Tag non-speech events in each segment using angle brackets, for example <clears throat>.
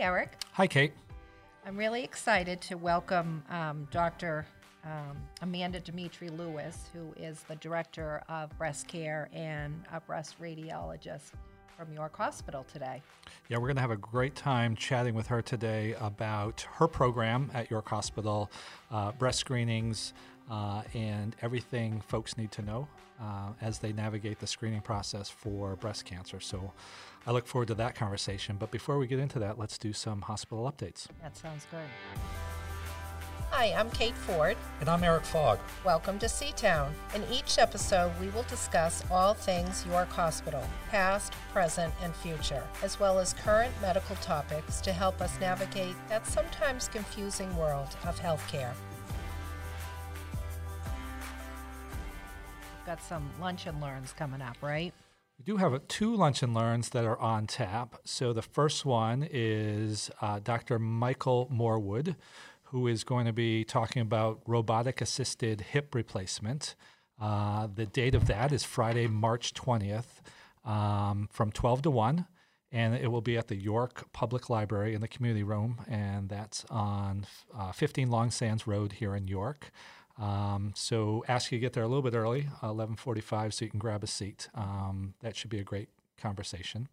Eric. Hi, Kate. I'm really excited to welcome um, Dr. Um, Amanda Dimitri Lewis, who is the Director of Breast Care and a breast radiologist from York Hospital today. Yeah, we're going to have a great time chatting with her today about her program at York Hospital, uh, breast screenings, uh, and everything folks need to know uh, as they navigate the screening process for breast cancer. So I look forward to that conversation. But before we get into that, let's do some hospital updates. That sounds good. Hi, I'm Kate Ford. And I'm Eric Fogg. Welcome to Seatown. In each episode, we will discuss all things York Hospital, past, present, and future, as well as current medical topics to help us navigate that sometimes confusing world of healthcare. Got some lunch and learns coming up, right? We do have two lunch and learns that are on tap. So the first one is uh, Dr. Michael Morwood, who is going to be talking about robotic assisted hip replacement. Uh, the date of that is Friday, March 20th um, from 12 to 1. And it will be at the York Public Library in the community room, and that's on uh, 15 Long Sands Road here in York. Um, so ask you to get there a little bit early, 11:45, so you can grab a seat. Um, that should be a great conversation.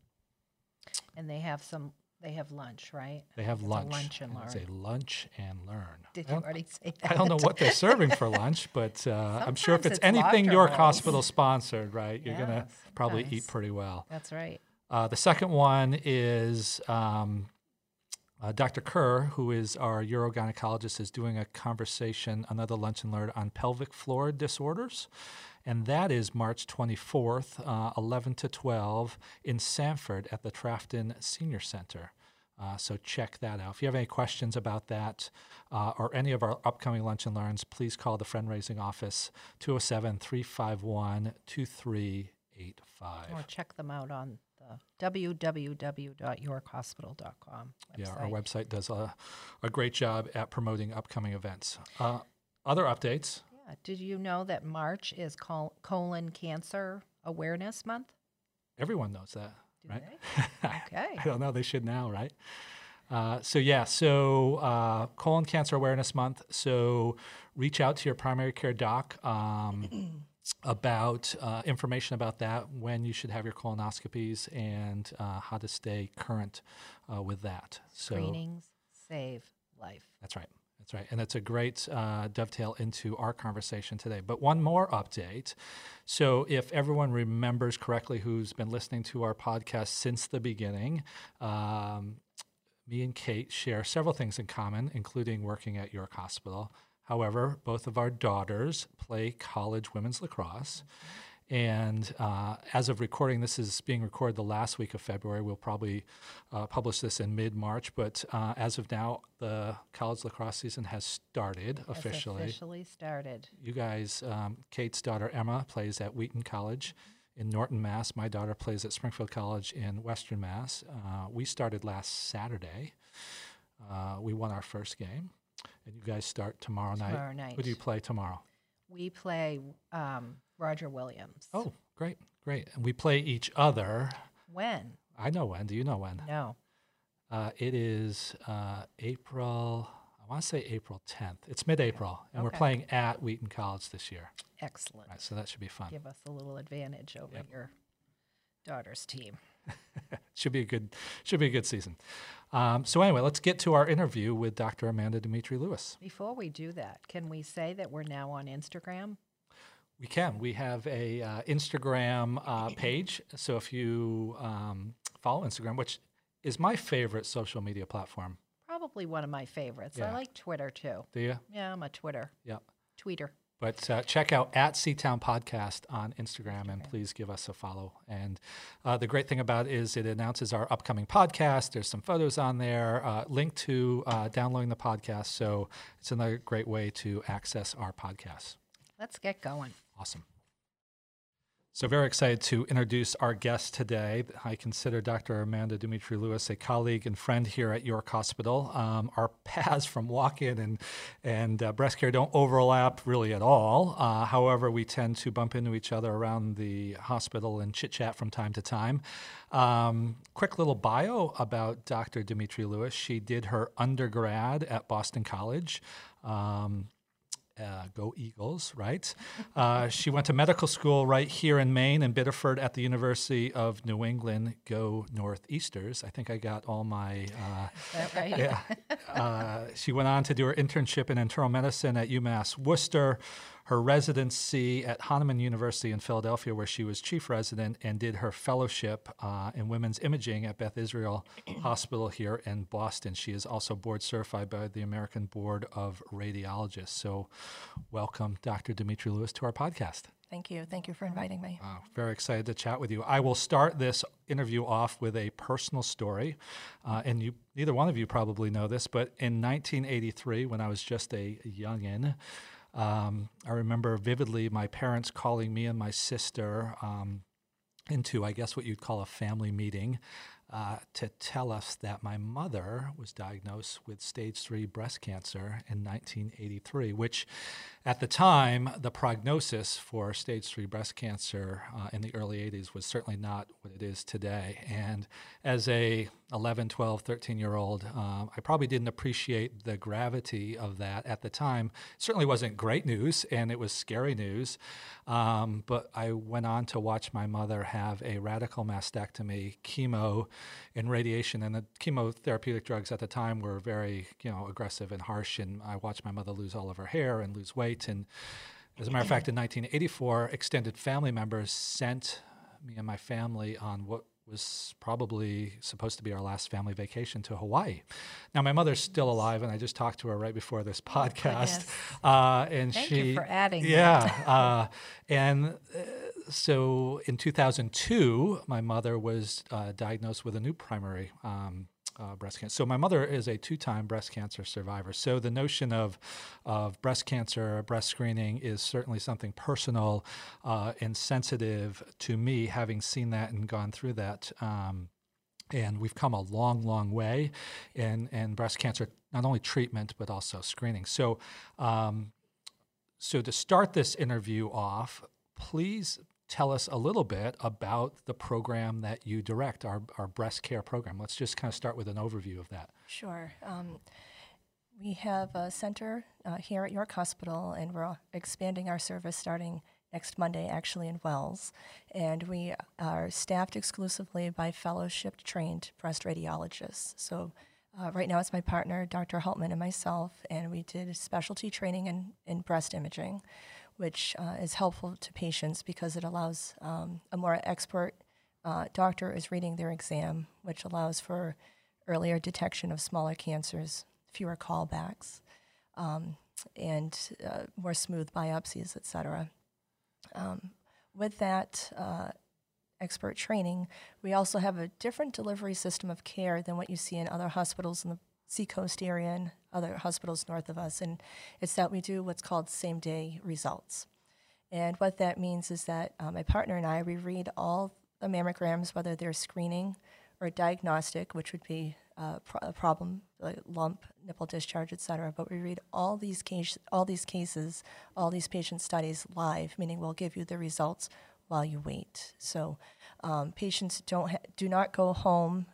And they have some. They have lunch, right? They have It's lunch. lunch and It's learn. a lunch and learn. Did you already say that? I don't know what they're serving for <laughs> lunch, but uh, I'm sure if it's it's anything York rolls. Hospital sponsored, right, you're going to probably nice. eat pretty well. That's right. Uh, the second one is um, uh, Dr. Kerr, who is our urogynecologist, is doing a conversation, another lunch and learn on pelvic floor disorders. And that is March 24th, uh, 11 to 12 in Sanford at the Trafton Senior Center. Uh, so check that out. If you have any questions about that uh, or any of our upcoming lunch and learns, please call the friend raising office 207 351 2385. Or check them out on the www.yorkhospital.com website. Yeah, our website does a, a great job at promoting upcoming events. Uh, other updates. Yeah. Did you know that March is col- colon cancer awareness month? Everyone knows that, Do right? they? <laughs> Okay. I don't know. They should now, right? Uh, so yeah, so uh, colon cancer awareness month. So reach out to your primary care doc um, <clears throat> about uh, information about that, when you should have your colonoscopies, and uh, how to stay current uh, with that. So Screenings save life. That's right. That's right. And that's a great uh, dovetail into our conversation today. But one more update. So, if everyone remembers correctly who's been listening to our podcast since the beginning, um, me and Kate share several things in common, including working at York Hospital. However, both of our daughters play college women's lacrosse. And uh, as of recording, this is being recorded the last week of February. We'll probably uh, publish this in mid March. But uh, as of now, the college lacrosse season has started Has officially. officially started. You guys, um, Kate's daughter Emma plays at Wheaton College in Norton, Mass. My daughter plays at Springfield College in Western Mass. Uh, we started last Saturday. Uh, we won our first game, and you guys start tomorrow, night. Tomorrow night. Who do you play tomorrow? We play um, Roger Williams. Oh, great, great. And we play each other. When? I know when. Do you know when? No. Uh, it is uh, April. I want to say April 10th. It's mid-April, and we're playing at Wheaton College this year. Excellent. Right, so that should be fun. Give us a little advantage over Yep. your daughter's team. <laughs> should be a good should be a good season. Um, so anyway, let's get to our interview with Dr. Amanda Dimitri Lewis. Before we do that, can we say that we're now on Instagram? We can. We have a uh, Instagram uh, <laughs> page. So if you um, follow Instagram, which is my favorite social media platform, Probably one of my favorites. Yeah. I like Twitter too. do you? Yeah, I'm a Twitter Yep. tweeter. But uh, check out at Seatown Podcast on Instagram and please give us a follow. And uh, the great thing about it is it announces our upcoming podcast. There's some photos on there, uh, link to uh, downloading the podcast. So it's another great way to access our podcast. Let's get going. Awesome. So, very excited to introduce our guest today. I consider Dr. Amanda Dimitri Lewis a colleague and friend here at York Hospital. Um, our <laughs> paths from walk in and, and uh, breast care don't overlap really at all. Uh, however, we tend to bump into each other around the hospital and chit chat from time to time. Um, quick little bio about Dr. Dimitri Lewis. She did her undergrad at Boston College. Um, uh, go Eagles, right? Uh, she went to medical school right here in Maine in Biddeford at the University of New England. Go Northeasters! I think I got all my. Uh, right? Yeah. Uh, she went on to do her internship in internal medicine at UMass Worcester her residency at Hahnemann University in Philadelphia, where she was chief resident, and did her fellowship uh, in women's imaging at Beth Israel <clears throat> Hospital here in Boston. She is also board certified by the American Board of Radiologists. So, welcome, Dr. Dimitri Lewis, to our podcast. Thank you. Thank you for inviting me. Uh, very excited to chat with you. I will start this interview off with a personal story. Uh, and you, neither one of you probably know this, but in 1983, when I was just a youngin', um, I remember vividly my parents calling me and my sister um, into, I guess, what you'd call a family meeting uh, to tell us that my mother was diagnosed with stage three breast cancer in 1983, which at the time, the prognosis for stage three breast cancer uh, in the early 80s was certainly not what it is today. And as a 11, 12, 13 year old, um, I probably didn't appreciate the gravity of that at the time. It certainly wasn't great news and it was scary news. Um, but I went on to watch my mother have a radical mastectomy, chemo, and radiation. And the chemotherapeutic drugs at the time were very, you know, aggressive and harsh. And I watched my mother lose all of her hair and lose weight. And as a matter of fact, in 1984, extended family members sent me and my family on what was probably supposed to be our last family vacation to Hawaii. Now, my mother's still alive, and I just talked to her right before this oh, podcast. Oh, uh, and Thank she, you for adding. Yeah, <laughs> uh, and uh, so in 2002, my mother was uh, diagnosed with a new primary um, uh, breast cancer. So my mother is a two-time breast cancer survivor. So the notion of of breast cancer, breast screening, is certainly something personal uh, and sensitive to me, having seen that and gone through that. Um, and we've come a long, long way in, in breast cancer, not only treatment but also screening. So, um, so to start this interview off, please tell us a little bit about the program that you direct, our, our breast care program. Let's just kind of start with an overview of that. Sure. Um, we have a center uh, here at York Hospital, and we're expanding our service starting next Monday, actually in Wells. And we are staffed exclusively by fellowship trained breast radiologists. So uh, right now it's my partner, Dr. Haltman, and myself, and we did specialty training in, in breast imaging which uh, is helpful to patients because it allows um, a more expert uh, doctor is reading their exam, which allows for earlier detection of smaller cancers, fewer callbacks, um, and uh, more smooth biopsies, et cetera. Um, with that uh, expert training, we also have a different delivery system of care than what you see in other hospitals in the Seacoast area and other hospitals north of us, and it's that we do what's called same day results. And what that means is that uh, my partner and I, we read all the mammograms, whether they're screening or diagnostic, which would be uh, pro- a problem, like lump, nipple discharge, et cetera. But we read all these, case, all these cases, all these patient studies live, meaning we'll give you the results while you wait. So um, patients don't ha- do not go home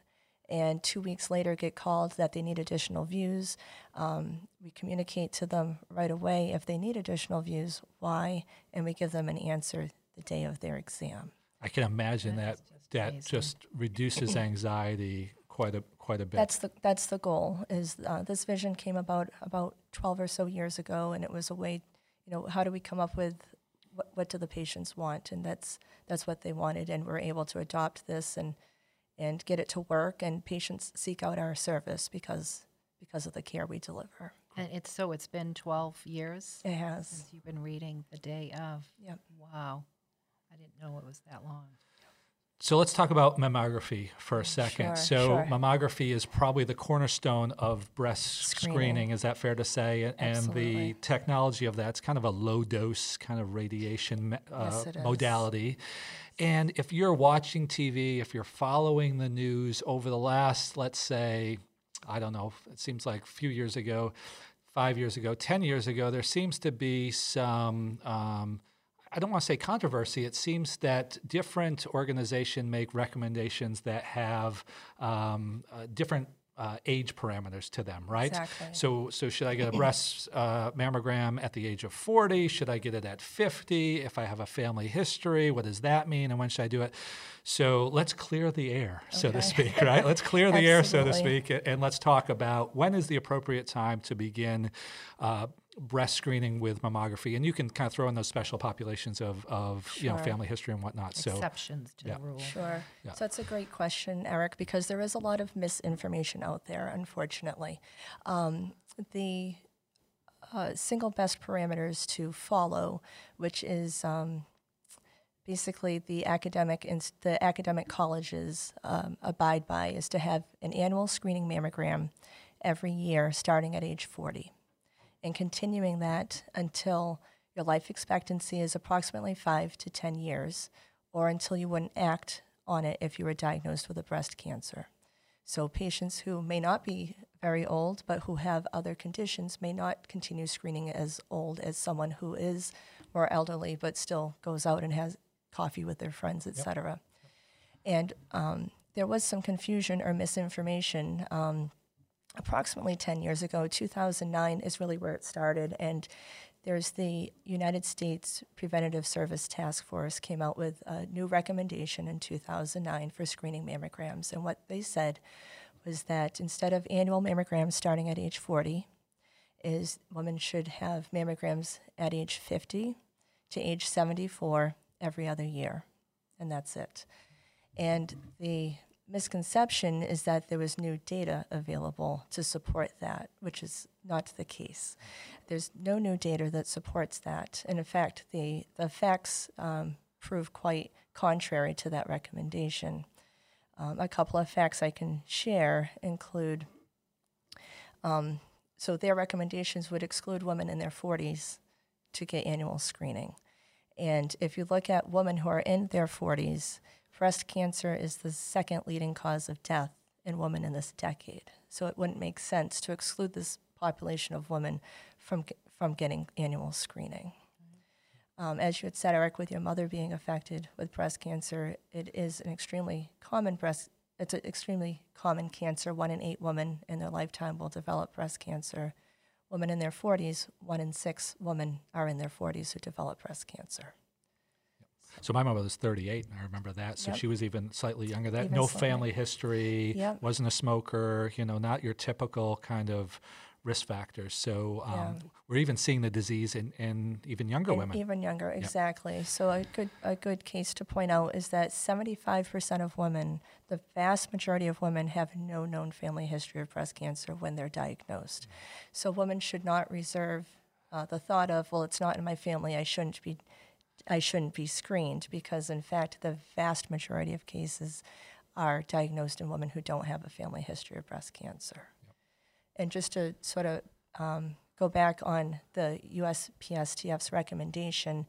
and two weeks later get called that they need additional views. Um, we communicate to them right away if they need additional views, why, and we give them an answer the day of their exam. I can imagine that that, that just reduces anxiety quite a quite a bit. That's the that's the goal. Is uh, this vision came about about 12 or so years ago, and it was a way, you know, how do we come up with what, what do the patients want, and that's that's what they wanted, and we're able to adopt this and and get it to work, and patients seek out our service because because of the care we deliver. And it's so it's been 12 years It has. since you've been reading the day of. Yep. Wow. I didn't know it was that long. So let's talk about mammography for a second. Sure, so sure. mammography is probably the cornerstone of breast Screening. screening. Is that fair to say? And- And the technology of that's kind of a low dose kind of radiation uh, Yes, modality. And if you're watching TV, if you're following the news over the last, let's say, I don't know, it seems like a few years ago, five years ago, 10 years ago, there seems to be some, um, I don't want to say controversy. It seems that different organizations make recommendations that have um, uh, different uh, age parameters to them, right? Exactly. So, so should I get a <clears throat> breast uh, mammogram at the age of 40? Should I get it at 50? If I have a family history, what does that mean? And when should I do it? So let's clear the air, so to speak, right? Let's clear the air, so to speak, and let's talk about when is the appropriate time to begin uh, breast screening with mammography. And you can kind of throw in those special populations of, of you know, family history and whatnot. So, exceptions to yeah. the rule. Sure. Yeah. So that's a great question, Eric, because there is a lot of misinformation out there, unfortunately. Um, the uh, single best parameters to follow, which is um, basically the academic ins- the academic colleges um, abide by, is to have an annual screening mammogram every year, starting at age 40, and continuing that until your life expectancy is approximately five to 10 years, or until you wouldn't act on it if you were diagnosed with a breast cancer. So, patients who may not be very old but who have other conditions may not continue screening as old as someone who is more elderly but still goes out and has coffee with their friends, et cetera. And um, there was some confusion or misinformation. Um, approximately 10 years ago, 2009 is really where it started. And there's the United States Preventative Service Task Force came out with a new recommendation in 2009 for screening mammograms. And what they said was that instead of annual mammograms starting at age 40, is women should have mammograms at age 50 to age 74 every other year. And that's it. And the misconception is that there was new data available to support that, which is not the case. There's no new data that supports that. And in fact, the, the facts um, prove quite contrary to that recommendation. Um, a couple of facts I can share include um, so their recommendations would exclude women in their 40s to get annual screening. And if you look at women who are in their 40s, breast cancer is the second leading cause of death in women in this decade. So it wouldn't make sense to exclude this population of women from, from getting annual screening. Um, as you had said, Eric, with your mother being affected with breast cancer, it is an extremely common breast. It's an extremely common cancer. One in eight women in their lifetime will develop breast cancer. Women in their 40s, one in six women are in their 40s who develop breast cancer. So my mother was 38, and I remember that. So Yep. she was even slightly younger. That Even no slightly. family history, Yep. wasn't a smoker. You know, not your typical kind of risk factors. So um, Yeah. we're even seeing the disease in, in even younger And women. Even younger, exactly. So a good a good case to point out is that 75% of women, the vast majority of women, have no known family history of breast cancer when they're diagnosed. So women should not reserve uh, the thought of, well, it's not in my family, I shouldn't be. I shouldn't be screened because, in fact, the vast majority of cases are diagnosed in women who don't have a family history of breast cancer. And just to sort of um, go back on the USPSTF's recommendation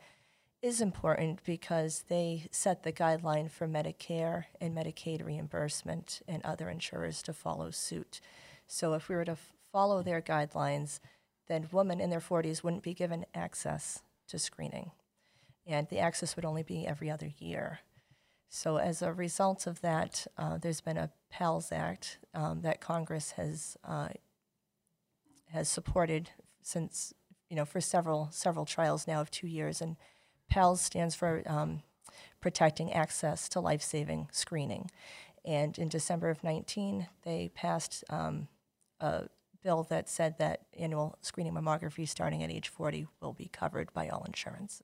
is important because they set the guideline for Medicare and Medicaid reimbursement and other insurers to follow suit. So if we were to follow their guidelines, then women in their 40s wouldn't be given access to screening. And the access would only be every other year. So, as a result of that, uh, there's been a PALS Act um, that Congress has uh, has supported since you know for several several trials now of two years, and PALS stands for um, Protecting Access to Life Saving Screening. And in December of 19, they passed um, a bill that said that annual screening mammography starting at age 40 will be covered by all insurance.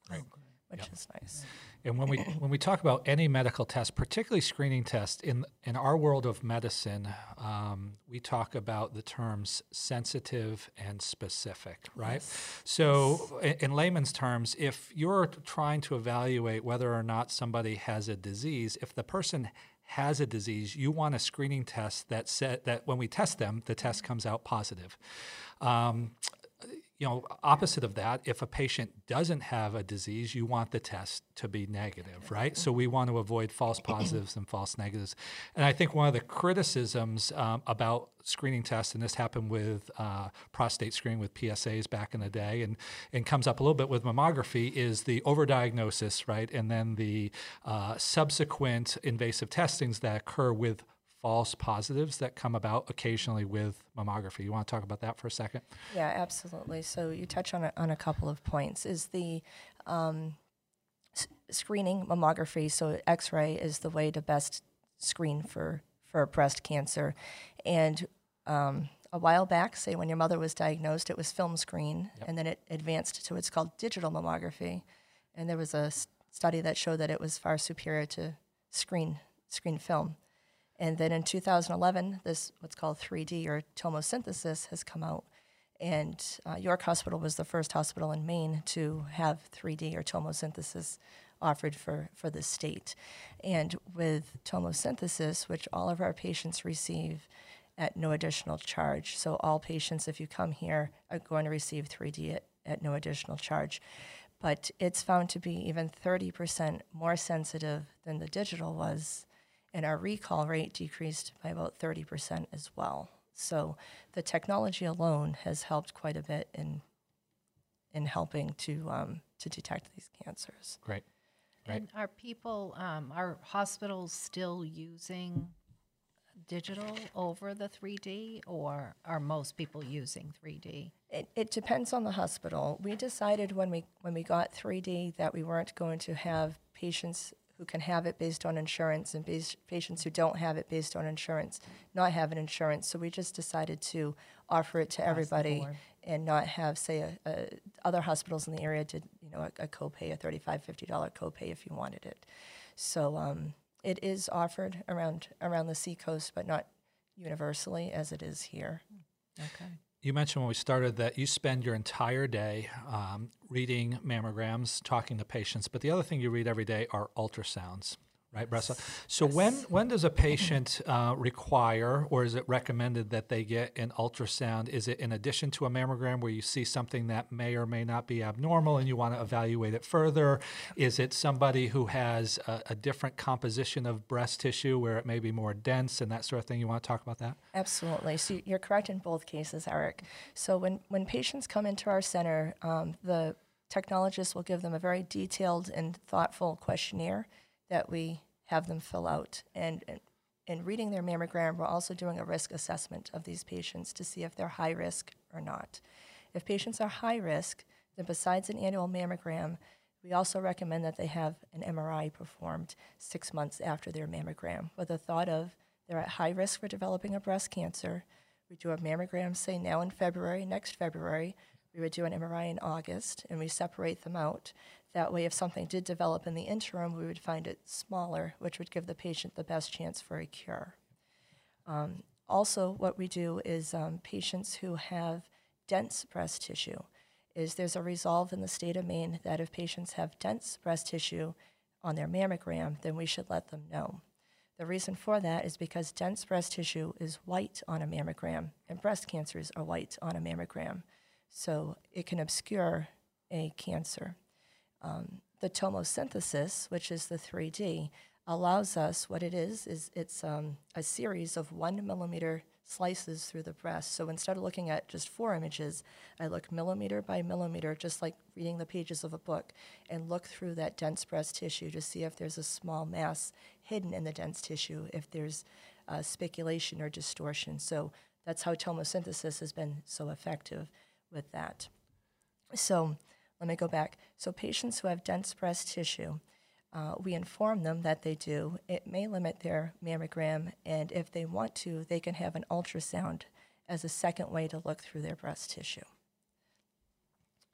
Which is nice. And when we <clears throat> when we talk about any medical test, particularly screening tests, in in our world of medicine, um, we talk about the terms sensitive and specific, right? So, in, in layman's terms, if you're trying to evaluate whether or not somebody has a disease, if the person has a disease, you want a screening test that said that when we test them, the test comes out positive. Um, you know, opposite of that, if a patient doesn't have a disease, you want the test to be negative, right? So we want to avoid false positives and false negatives. And I think one of the criticisms um, about screening tests, and this happened with uh, prostate screening with PSAs back in the day, and, and comes up a little bit with mammography, is the overdiagnosis, right? And then the uh, subsequent invasive testings that occur with false positives that come about occasionally with mammography. You want to talk about that for a second? Yeah, absolutely. So you touch on a, on a couple of points. Is the um, s- screening mammography? So X-ray is the way to best screen for for breast cancer, and um, a while back, say when your mother was diagnosed, it was film screen, and then it advanced to what's called digital mammography, and there was a s- study that showed that it was far superior to screen screen film. And then in 2011, this what's called 3D or tomosynthesis has come out. And uh, York Hospital was the first hospital in Maine to have 3D or tomosynthesis offered for, for the state. And with tomosynthesis, which all of our patients receive at no additional charge. So all patients, if you come here, are going to receive 3D at, at no additional charge. But it's found to be even 30% more sensitive than the digital was and our recall rate decreased by about 30% as well. So the technology alone has helped quite a bit in in helping to um, to detect these cancers. Great. Right. And are people, um, are hospitals still using digital over the 3D, or are most people using 3D? It, it depends on the hospital. We decided when we when we got 3D that we weren't going to have patients who can have it based on insurance and patients who don't have it based on insurance not have an insurance. So we just decided to offer it to everybody and not have, say, a, a, other hospitals in the area did, you know, a, a copay, a $35, $50 copay if you wanted it. So um, it is offered around around the seacoast, but not universally as it is here. Okay. You mentioned when we started that you spend your entire day um, reading mammograms, talking to patients, but the other thing you read every day are ultrasounds, right, Bressa? So when when does a patient uh, require, or is it recommended that they get an ultrasound? Is it in addition to a mammogram where you see something that may or may not be abnormal and you want to evaluate it further? Is it somebody who has a, a different composition of breast tissue where it may be more dense and that sort of thing? You want to talk about that? Absolutely. So you're correct in both cases, Eric. So when, when patients come into our center, um, the technologist will give them a very detailed and thoughtful questionnaire that we have them fill out. And, in reading their mammogram, we're also doing a risk assessment of these patients to see if they're high risk or not. If patients are high risk, then besides an annual mammogram, we also recommend that they have an MRI performed six months after their mammogram with the thought of they're at high risk for developing a breast cancer. We do a mammogram, say now in February, next February. We would do an MRI in August, and we separate them out. That way, if something did develop in the interim, we would find it smaller, which would give the patient the best chance for a cure. Um, also, what we do is um, patients who have dense breast tissue, is there's a resolve in the state of Maine that if patients have dense breast tissue on their mammogram, then we should let them know. The reason for that is because dense breast tissue is white on a mammogram, and breast cancers are white on a mammogram. So it can obscure a cancer. Um, the tomosynthesis, which is the 3D, allows us what it is is it's um, a series of one millimeter slices through the breast. So instead of looking at just four images, I look millimeter by millimeter, just like reading the pages of a book, and look through that dense breast tissue to see if there's a small mass hidden in the dense tissue, if there's uh, spiculation or distortion. So that's how tomosynthesis has been so effective with that. So let me go back. So patients who have dense breast tissue, uh, we inform them that they do. It may limit their mammogram, and if they want to, they can have an ultrasound as a second way to look through their breast tissue.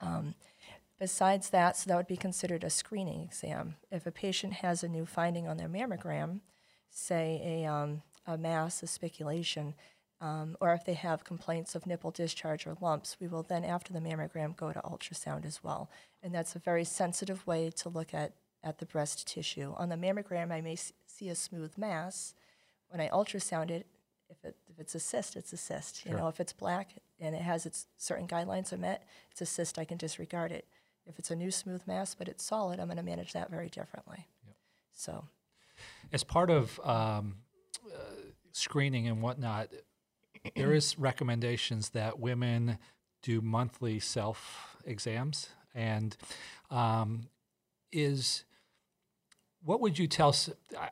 Um, besides that, so that would be considered a screening exam. If a patient has a new finding on their mammogram, say a, um, a mass, a spiculation, um, or if they have complaints of nipple discharge or lumps, we will then, after the mammogram, go to ultrasound as well. And that's a very sensitive way to look at, at the breast tissue. On the mammogram, I may see a smooth mass. When I ultrasound it, if, it, if it's a cyst, it's a cyst. You know, if it's black and it has its certain guidelines are met, it's a cyst. I can disregard it. If it's a new smooth mass but it's solid, I'm going to manage that very differently. So As part of um, uh, screening and whatnot, there is recommendations that women do monthly self exams, and um, is what would you tell?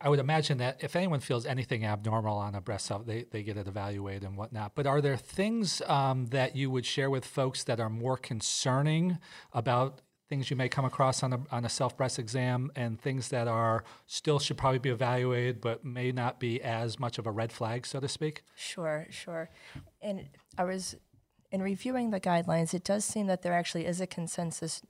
i would imagine that if anyone feels anything abnormal on a breast self, they, they get it evaluated and whatnot. But are there things um, that you would share with folks that are more concerning about things you may come across on a, on a self breast exam and things that are still should probably be evaluated but may not be as much of a red flag, so to speak? Sure, sure. And I was, in reviewing the guidelines, it does seem that there actually is a consensus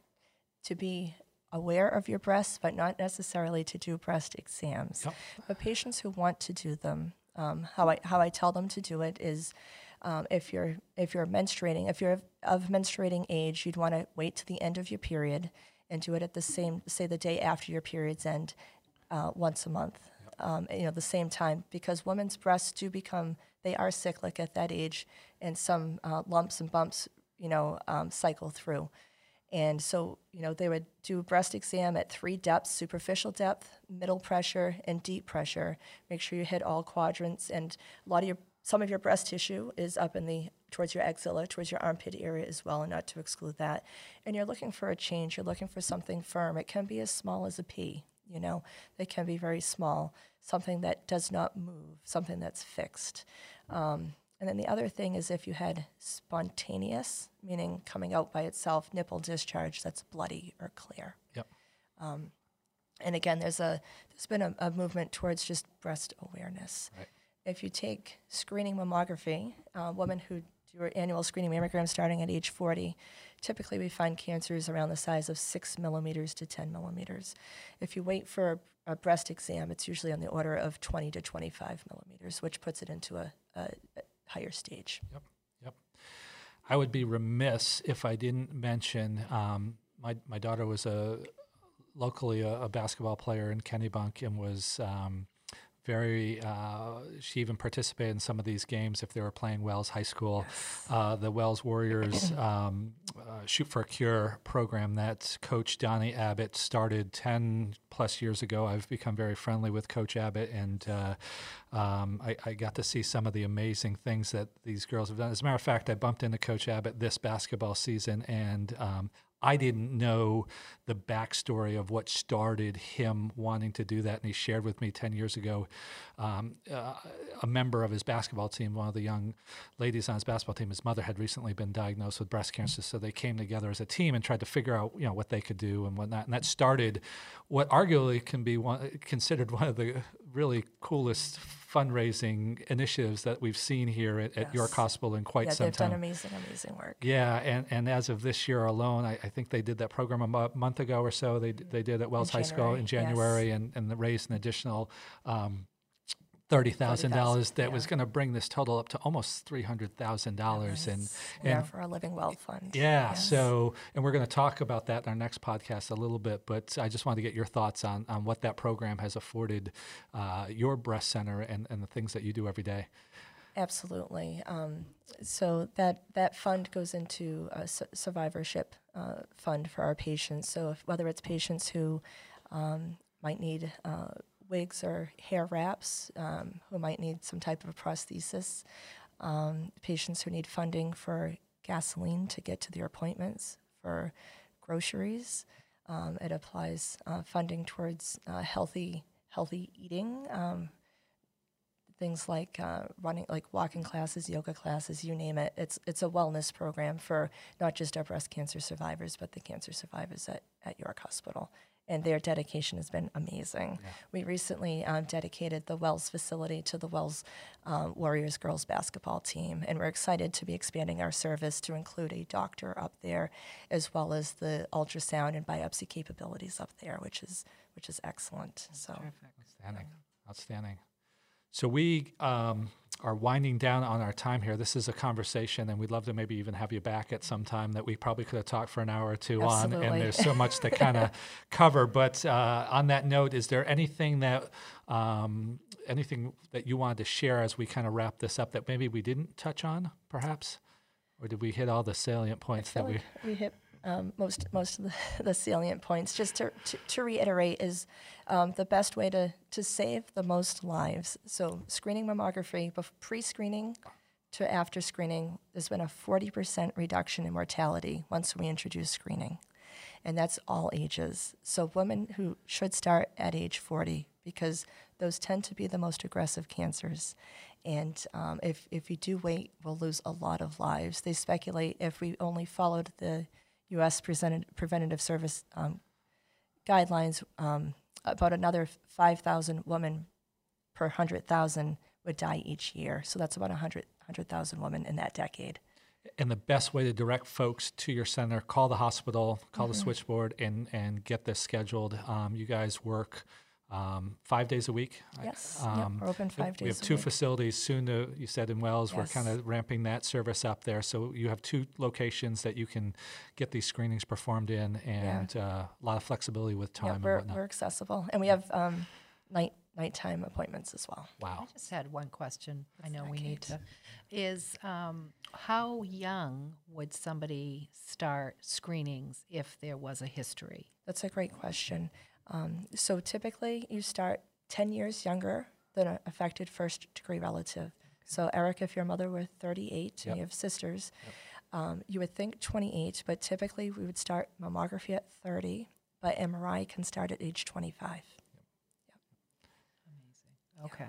to be aware of your breasts, but not necessarily to do breast exams. Yep. But patients who want to do them, um, how I how I tell them to do it is, um, if you're if you're menstruating, if you're of, of menstruating age, you'd want to wait to the end of your period and do it at the same, say, the day after your period's end, uh, once a month. Um, you know, the same time because women's breasts do become they are cyclic at that age, and some uh, lumps and bumps, you know, um, cycle through. And so, you know, they would do a breast exam at three depths superficial depth, middle pressure, and deep pressure. Make sure you hit all quadrants. And a lot of your, some of your breast tissue is up in the, towards your axilla, towards your armpit area as well, and not to exclude that. And you're looking for a change, you're looking for something firm. It can be as small as a pea, you know, they can be very small, something that does not move, something that's fixed. Um, and then the other thing is if you had spontaneous, meaning coming out by itself, nipple discharge that's bloody or clear. Yep. And again, there's a there's been a, a movement towards just breast awareness. Right. If you take screening mammography, uh, women who do an annual screening mammogram starting at age 40, typically we find cancers around the size of six millimeters to 10 millimeters. If you wait for a, a breast exam, it's usually on the order of 20 to 25 millimeters, which puts it into a, a, a higher stage. Yep, yep. I would be remiss if I didn't mention um, my my daughter was a locally a, a basketball player in Kennebunk and was um, very. Uh, she even participated in some of these games if they were playing Wells High School. Uh, the Wells Warriors <clears throat> um, uh, Shoot for a Cure program that Coach Donnie Abbott started ten plus years ago. I've become very friendly with Coach Abbott, and uh, um, I, I got to see some of the amazing things that these girls have done. As a matter of fact, I bumped into Coach Abbott this basketball season, and um, I didn't know the backstory of what started him wanting to do that. And he shared with me 10 years ago um, uh, a member of his basketball team, one of the young ladies on his basketball team, his mother had recently been diagnosed with breast cancer. So they came together as a team and tried to figure out, you know, what they could do and whatnot. And that started what arguably can be one, considered one of the really coolest fundraising initiatives that we've seen here at, at York Hospital in quite yeah, some they've time. done amazing, amazing work. Yeah, and, and as of this year alone, I, I think they did that program a month ago or so. They they did at Wells High School in January, January, and and raised an additional um, thirty thousand dollars 30,000, that was going to bring this total up to almost three hundred thousand dollars. And yeah, and for our Living Well Fund. yeah, Yes. so and we're going to talk about that in our next podcast a little bit. But I just wanted to get your thoughts on on what that program has afforded uh, your breast center and and the things that you do every day. Absolutely. Um, so that that fund goes into a su- survivorship uh, fund for our patients. So if, whether it's patients who um, might need uh, wigs or hair wraps, um, who might need some type of a prosthesis, um, patients who need funding for gasoline to get to their appointments, for groceries. Um, it applies uh, funding towards uh, healthy healthy eating. Um, things like uh, running, like walking classes, yoga classes, you name it. It's it's a wellness program for not just our breast cancer survivors, but the cancer survivors at, at York Hospital. And their dedication has been amazing. We recently um, dedicated the Wells facility to the Wells um, Warriors girls basketball team, and we're excited to be expanding our service to include a doctor up there, as well as the ultrasound and biopsy capabilities up there, which is which is excellent. So. Outstanding. Outstanding. So we um, are winding down on our time here. This is a conversation, and we'd love to maybe even have you back at some time that we probably could have talked for an hour or two on. And there's so much to kind of <laughs> cover. But uh, on that note, is there anything that um, anything that you wanted to share as we kind of wrap this up that maybe we didn't touch on, perhaps, or did we hit all the salient points that we? we hit um, most most of the, <laughs> the salient points. Just to, to, to reiterate, is um, the best way to, to save the most lives. So screening mammography, pre-screening to after screening, there's been a 40% reduction in mortality once we introduce screening, and that's all ages. So women who should start at age 40 because those tend to be the most aggressive cancers. And um, if, if you do wait, we'll lose a lot of lives. They speculate if we only followed the U.S. Presented, Preventative Service um, guidelines, um, about another 5,000 women per 100,000 would die each year. So that's about 100 100,000 women in that decade. And the best way to direct folks to your center, call the hospital, call Mm-hmm. the switchboard, and and get this scheduled. Um, you guys work um, five days a week. I- Yes, yep, we're open we- five We have a two week. facilities soon. To, you said in Wells, we're kind of ramping that service up there. So you have two locations that you can get these screenings performed in, and uh, a lot of flexibility with time Yeah, and we're, whatnot. we're accessible. And we have um, night nighttime appointments as well. wow. I just had one question. I know that, we need to. Is um, how young would somebody start screenings if there was a history? That's a great question. Um, so typically, you start 10 years younger than an affected first degree relative. So, Eric, if your mother were 38 Yep. and you have sisters, um, you would think 28, but typically we would start mammography at 30, but MRI can start at age 25. Okay,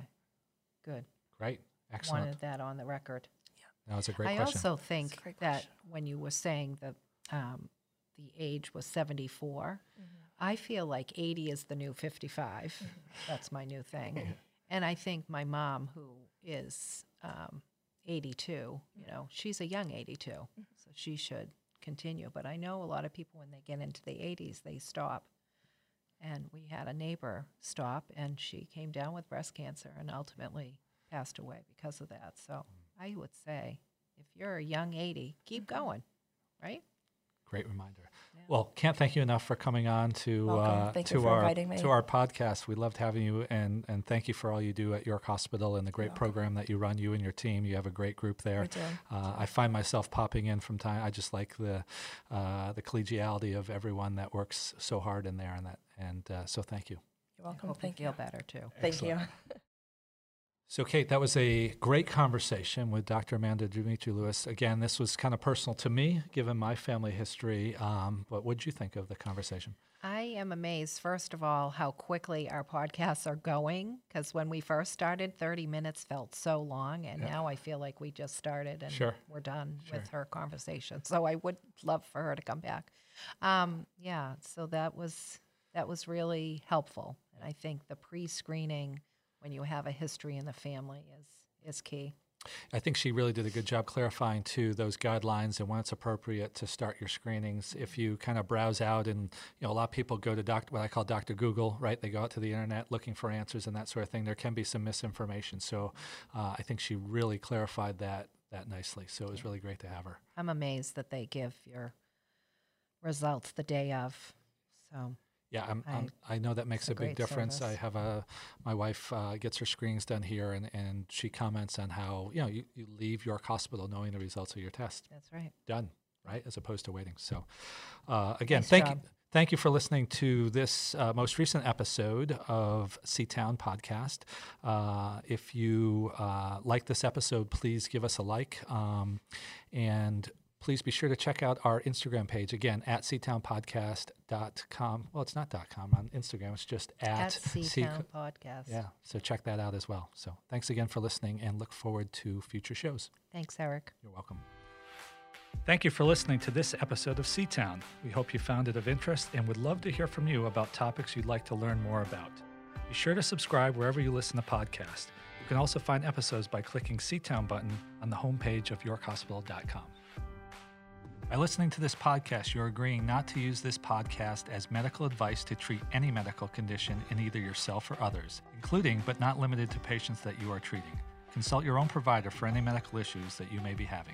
good. Great. Excellent. Wanted that on the record. Yeah. That was a great I question. also think great that question. when you were saying that um, the age was 74, Mm-hmm. I feel like 80 is the new 55. That's my new thing. And I think my mom, who is um, 82, you know, she's a young 82, Mm-hmm. so she should continue. But I know a lot of people, when they get into the 80s, they stop. And we had a neighbor stop, and she came down with breast cancer and ultimately passed away because of that. So I would say, if you're a young 80, keep Mm-hmm. going, right? Great reminder. Well, can't thank you enough for coming on to uh, Thank you to for our to our podcast. We loved having you, and and thank you for all you do at York Hospital and the great program that you run. You and your team, you have a great group there. We do. Uh, I find myself popping in from time. I just like the uh, the collegiality of everyone that works so hard in there, and that and uh, so thank you. You're welcome. Thank you you. feel better too. Thank you. <laughs> So, Kate, that was a great conversation with Dr. Amanda Dimitri Lewis. Again, this was kind of personal to me, given my family history. Um, but what did you think of the conversation? I am amazed, first of all, how quickly our podcasts are going. Because when we first started, 30 minutes felt so long. And now I feel like we just started and Sure. we're done with her conversation. So I would love for her to come back. Um, yeah, so that was that was really helpful. And I think the pre-screening when you have a history in the family is is key. I think she really did a good job clarifying too those guidelines and when it's appropriate to start your screenings. If you kind of browse out and you know a lot of people go to doc, what I call Dr. Google, right? They go out to the internet looking for answers and that sort of thing. There can be some misinformation. So uh, I think she really clarified that that nicely. So it was really great to have her. I'm amazed that they give your results the day of. So Yeah, I'm, I'm, I- I know that makes a a big difference. I have a my wife uh, gets her screenings done here, and, and she comments on how you know you, you leave York Hospital knowing the results of your test. that's right. done, right? As opposed to waiting. So, uh, again, Nice thank job. you. Thank you for listening to this uh, most recent episode of Seatown Podcast. Uh, if you uh, like this episode, please give us a like. Um, and please be sure to check out our Instagram page again at seatownpodcast.com. Well, it's not .com on Instagram, it's just at, At Seatown Podcast. Yeah, so check that out as well. So thanks again for listening and look forward to future shows. Thanks, Eric. You're welcome. Thank you for listening to this episode of Seatown. We hope you found it of interest and would love to hear from you about topics you'd like to learn more about. Be sure to subscribe wherever you listen to podcasts. You can also find episodes by clicking Seatown button on the homepage of yorkhospital.com. By listening to this podcast, you're agreeing not to use this podcast as medical advice to treat any medical condition in either yourself or others, including but not limited to patients that you are treating. Consult your own provider for any medical issues that you may be having.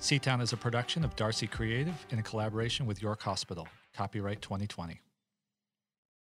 Seatown is a production of Darcy Creative in a collaboration with York Hospital. Copyright 2020.